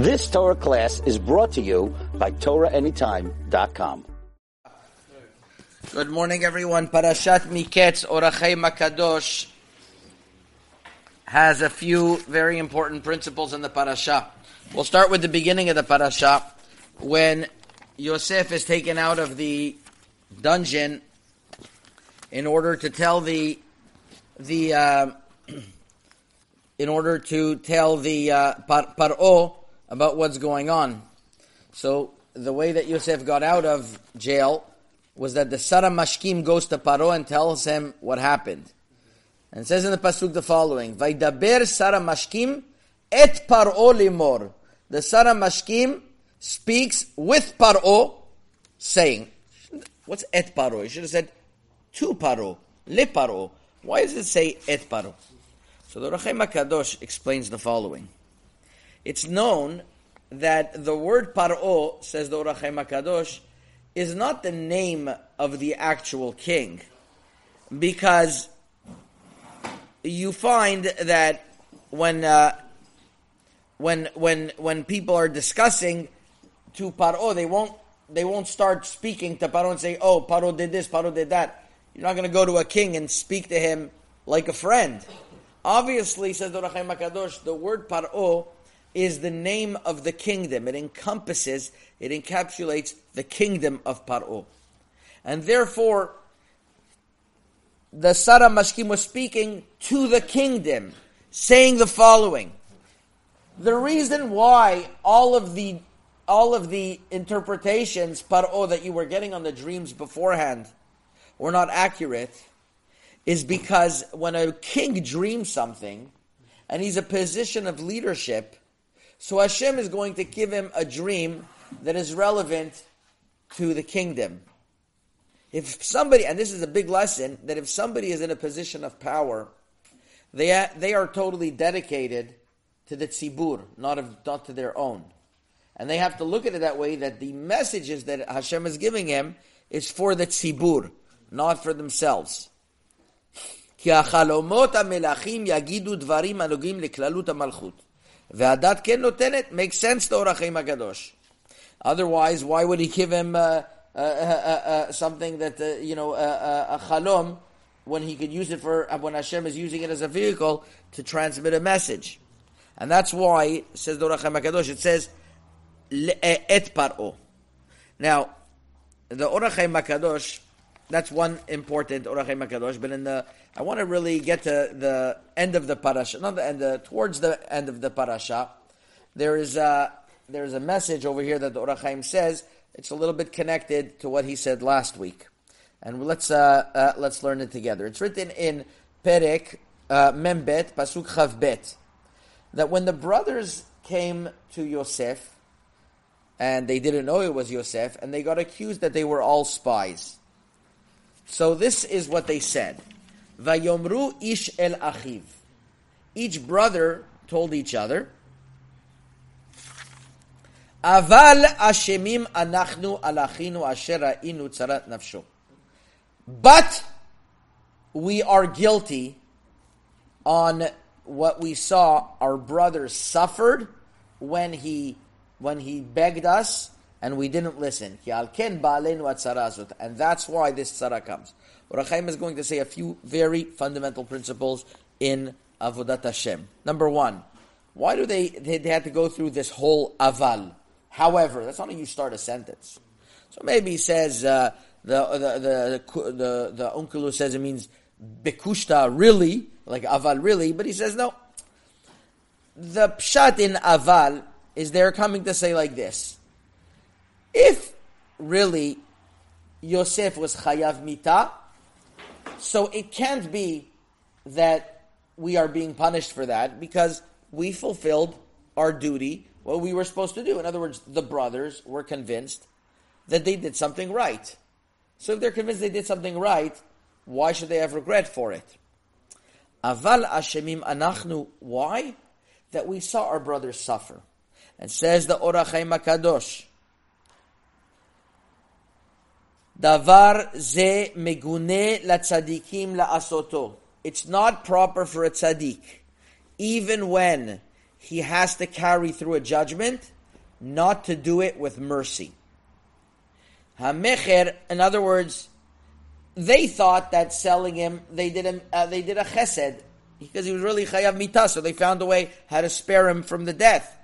This Torah class is brought to you by TorahAnytime.com. Good morning, everyone. Parashat Miketz Or HaChaim HaKadosh has a few very important principles in the parasha. We'll start with the beginning of the parasha when Yosef is taken out of the dungeon in order to tell the the uh, in order to tell the uh, Paro about what's going on. So the way that Yosef got out of jail was that the Sara Mashkim goes to Paro and tells him what happened. And says in the pasuk the following: "Vaydaber Sara Mashkim et Paro limor." The Sara Mashkim speaks with Paro, saying, "What's et Paro?" You should have said to Paro, le Paro. Why does it say et Paro? So the Rachem Kadosh explains the following. It's known that the word Paro, says the Or HaChaim HaKadosh, is not the name of the actual king, because you find that when uh, when when when people are discussing to Paro, they won't they won't start speaking to Paro and say, "Oh, Paro did this, Paro did that." You're not going to go to a king and speak to him like a friend. Obviously, says the Rachem Kadosh, the word Paro is the name of the kingdom. It encompasses, it encapsulates the kingdom of Paro. And therefore, the Sara Mashkim was speaking to the kingdom, saying the following. The reason why all of the all of the interpretations, Paro, that you were getting on the dreams beforehand were not accurate is because when a king dreams something and he's a position of leadership, so Hashem is going to give him a dream that is relevant to the kingdom. If somebody, and this is a big lesson, that if somebody is in a position of power, they are, they are totally dedicated to the tzibur, not, of, not to their own. And they have to look at it that way, that the messages that Hashem is giving him is for the tzibur, not for themselves. כי החלומות המלכים יגידו דברים הנוגעים לכללות המלכות. והדת כן נותנת, makes sense to אורחים הקדוש. Otherwise, why would he give him uh, uh, uh, uh, uh something that, uh, you know, a chalom, when he could use it for, when Hashem is using it as a vehicle to transmit a message. And that's why, says the Or HaChaim HaKadosh, it says, et paro. Now, the Or HaChaim HaKadosh, that's one important Or HaChaim HaKadosh, but in the I want to really get to the end of the parasha, not the end, uh, towards the end of the parasha. There is a, there is a message over here that the Or HaChaim says. It's a little bit connected to what he said last week, and let's uh, uh, let's learn it together. It's written in Perek uh, Membet Pasuk Chavbet that when the brothers came to Yosef, and they didn't know it was Yosef, and they got accused that they were all spies. So this is what they said. Vayomru ish el achiv. Each brother told each other, Aval ashemim anachnu alachinu asher inu tzarat nafsho. But we are guilty on what we saw our brother suffered when he when he begged us and we didn't listen. And that's why this tzara comes. Or HaChaim is going to say a few very fundamental principles in Avodat Hashem. Number one, why do they, they, they had to go through this whole aval? However, that's not how you start a sentence. So maybe he says, uh, the, the, the, the, the, uncle who says it means bekushta, really, like aval, really, but he says no. The pshat in aval is they're coming to say like this. If really Yosef was chayav mita, so it can't be that we are being punished for that because we fulfilled our duty, what we were supposed to do. In other words, the brothers were convinced that they did something right. So if they're convinced they did something right, why should they have regret for it? Aval ashemim anachnu. Why? That we saw our brothers suffer. And says the Or HaChaim HaKadosh, Davar ze megune la tzadikim la asoto. It's not proper for a tzaddik, even when he has to carry through a judgment, not to do it with mercy. Hamecher, in other words, they thought that selling him, they did a, uh, they did a chesed because he was really chayav mita, so they found a way how to spare him from the death.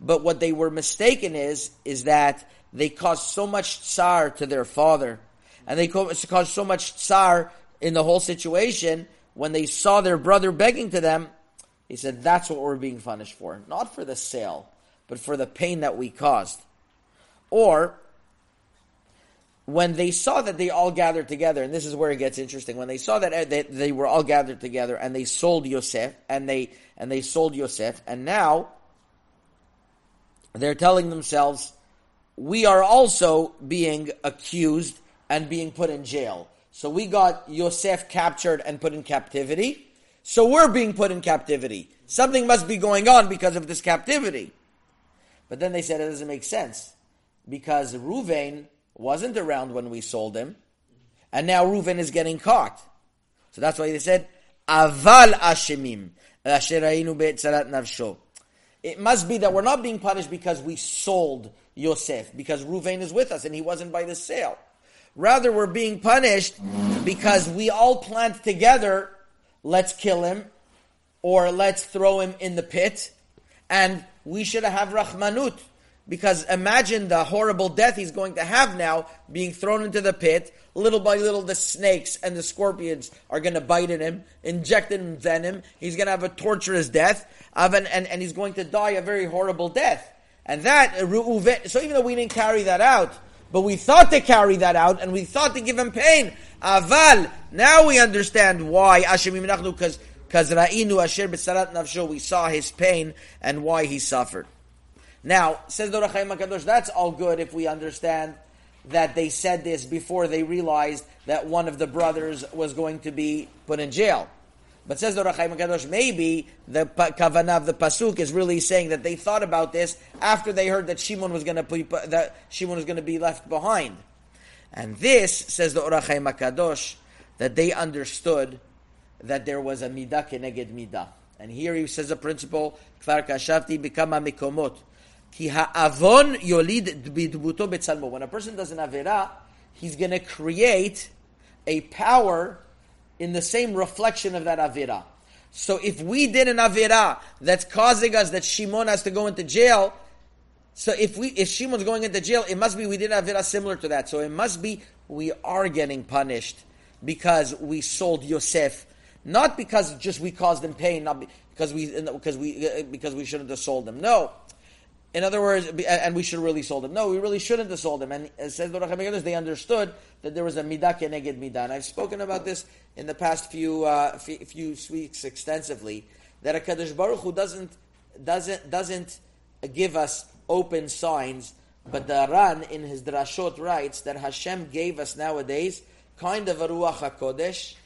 But what they were mistaken is, is that they caused so much tsar to their father, and they caused so much tsar in the whole situation when they saw their brother begging to them. He said, "That's what we're being punished for, not for the sale, but for the pain that we caused." Or when they saw that they all gathered together, and this is where it gets interesting, when they saw that uh, they, they were all gathered together and they sold Yosef, and they and they sold Yosef, and now they're telling themselves, we are also being accused and being put in jail. So we got Yosef captured and put in captivity. So we're being put in captivity. Something must be going on because of this captivity. But then they said it doesn't make sense because Reuven wasn't around when we sold him, and now Reuven is getting caught. So that's why they said, Aval Ashemim. It must be that we're not being punished because we sold Yosef, because Reuven is with us and he wasn't by the sale. Rather, we're being punished because we all planned together, let's kill him, or let's throw him in the pit, and we should have Rahmanut. Because imagine the horrible death he's going to have now, being thrown into the pit. Little by little, the snakes and the scorpions are going to bite at him, inject him venom. He's going to have a torturous death, and, and he's going to die a very horrible death. And that, uh, so even though we didn't carry that out, but we thought to carry that out, and we thought to give him pain. Aval, now we understand why, because because we saw his pain and why he suffered. Now, says the Rachaim HaKadosh, that's all good if we understand that they said this before they realized that one of the brothers was going to be put in jail. But says the Rachaim HaKadosh, maybe the kavanah of the pasuk is really saying that they thought about this after they heard that Shimon was going to be, that Shimon was going to be left behind. And this says the Or HaChaim HaKadosh that they understood that there was a midah keneged midah. And here he says a principle, kfar kashavti bikama mikomot. Ki ha'avon yolid. When a person does an avera, he's going to create a power in the same reflection of that avera. So if we did an avera that's causing us that Shimon has to go into jail, so if we if Shimon's going into jail, it must be we did an avera similar to that. So it must be we are getting punished because we sold Yosef, not because just we caused him pain, not because we because we uh, because we shouldn't have sold him. No, in other words, and we should really sold him. No, we really shouldn't have sold him. And says the they understood that there was a midah keneged midah. And I've spoken about this in the past few uh, few weeks extensively. That a Kadosh Baruch Hu doesn't doesn't doesn't give us open signs, but the Ran in his drashot writes that Hashem gave us nowadays kind of a ruach hakodesh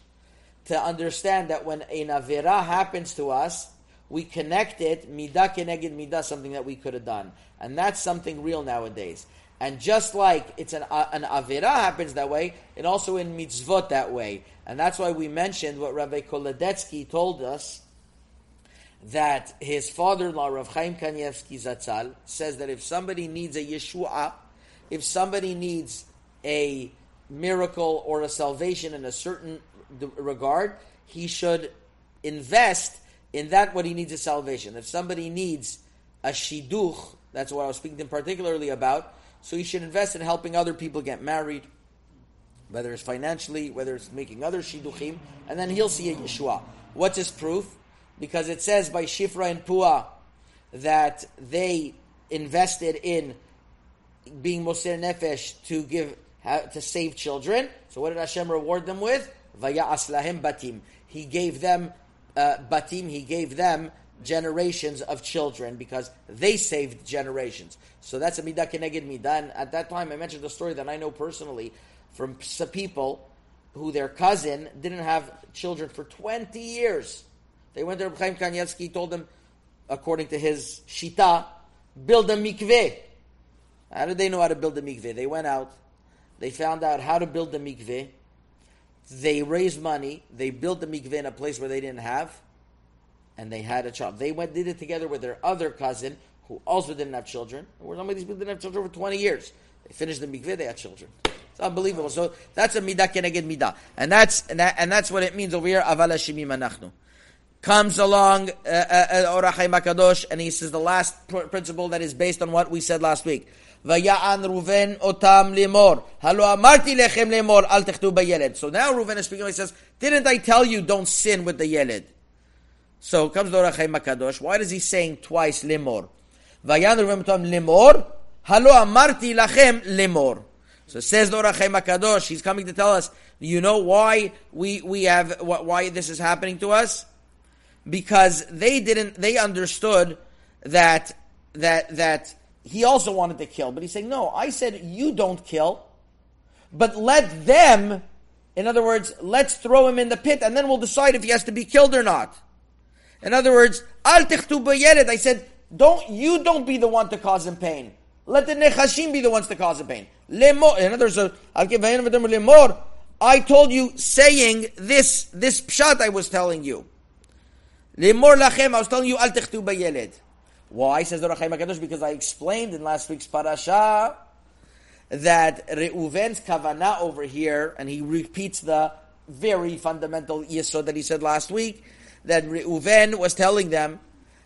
to understand that when a avera happens to us we connect it, midah keneged midah, something that we could have done. And that's something real nowadays. And just like it's an, uh, an avira happens that way, it also in mitzvot that way. And that's why we mentioned what Rabbi Kolodetsky told us, that his father-in-law, Rav Chaim Kanievsky Zatzal, says that if somebody needs a Yeshua, if somebody needs a miracle or a salvation in a certain regard, he should invest in that what he needs is salvation. If somebody needs a shiduch, that's what I was speaking to him particularly about, so he should invest in helping other people get married, whether it's financially, whether it's making other shiduchim, and then he'll see a Yeshua. What's his proof? Because it says by Shifra and Pua that they invested in being Moser Nefesh to give to save children. So what did Hashem reward them with? Vaya aslahim batim. He gave them uh, batim, he gave them generations of children because they saved generations. So that's a midah keneged midah. And at that time, I mentioned the story that I know personally from some people who their cousin didn't have children for 20 years. They went to Reb Chaim Kanievsky, told them, according to his shita, build a mikveh. How did they know how to build a mikveh? They went out, they found out how to build a mikveh, they raised money, they built the mikveh in a place where they didn't have, and they had a child. They went did it together with their other cousin who also didn't have children. Or some of these people didn't have children for 20 years. They finished the mikveh, they had children. It's unbelievable. So that's a midah keneged midah. And that's, and, that, and that's what it means over here, aval hashimim anachnu. Comes along, uh, uh, Or HaChaim HaKadosh, and he says the last pr- principle that is based on what we said last week. ויען ראובן אותם לאמור, הלא אמרתי לכם לאמור, אל תחטאו בילד. So now Reuven is speaking, he says, didn't I tell you don't sin with the yeled? So comes the Or HaChaim HaKadosh, why does he saying twice lemor? ויען ראובן אותם לאמור, הלא אמרתי לכם לאמור. So says the Or HaChaim HaKadosh, he's coming to tell us, you know why we, we have, why this is happening to us? Because they didn't, they understood that, that, that he also wanted to kill, but he's saying, no, I said you don't kill, but let them, in other words, let's throw him in the pit and then we'll decide if he has to be killed or not. In other words, al I said, don't, you don't be the one to cause him pain. Let the nechashim be the ones to cause him pain. In other words, lemor. I told you saying this, this pshat I was telling you. Lemor lachem, I was telling you, al. Why, says the Rachaim HaKadosh? Because I explained in last week's parasha that Reuven's kavana over here, and he repeats the very fundamental yesod that he said last week, that Reuven was telling them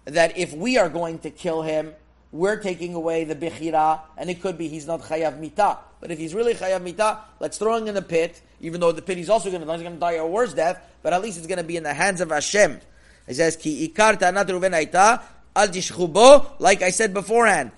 that if we are going to kill him, we're taking away the bechira, and it could be he's not chayav mita. But if he's really chayav mita, let's throw him in the pit, even though the pit he's also going to die, he's going to die a worse death, but at least it's going to be in the hands of Hashem. He says, Ki ikar ta'anat Reuven aita, Al like I said beforehand.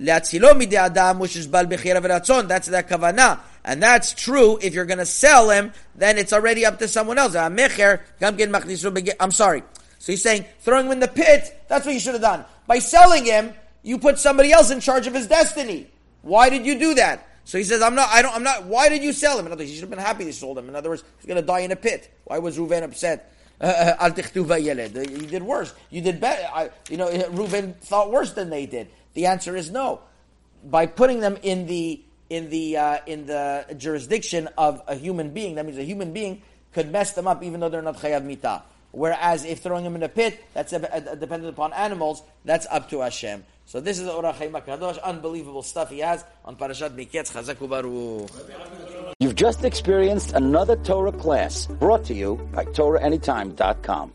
Le'atzilo midi adam, which is bal bechira v'ratzon. That's the kavana. And that's true. If you're going to sell him, then it's already up to someone else. Ah, I'm sorry. So he's saying, throwing him in the pit, that's what you should have done. By selling him, you put somebody else in charge of his destiny. Why did you do that? So he says, I'm not, I don't, I'm not, why did you sell him? In other words, you should have been happy they sold him. In other words, he's going to die in a pit. Why was Reuven upset? Al yeled. You did worse. You did better. You know, Reuven thought worse than they did. The answer is no. By putting them in the in the uh, in the jurisdiction of a human being, that means a human being could mess them up even though they're not chayav mita. Whereas if throwing them in a pit, that's a, a, uh, dependent upon animals, that's up to Hashem. So this is the Or HaChaim HaKadosh, unbelievable stuff he has on Parashat Miketz, Baruch. You've just experienced another Torah class brought to you by TorahAnytime.com.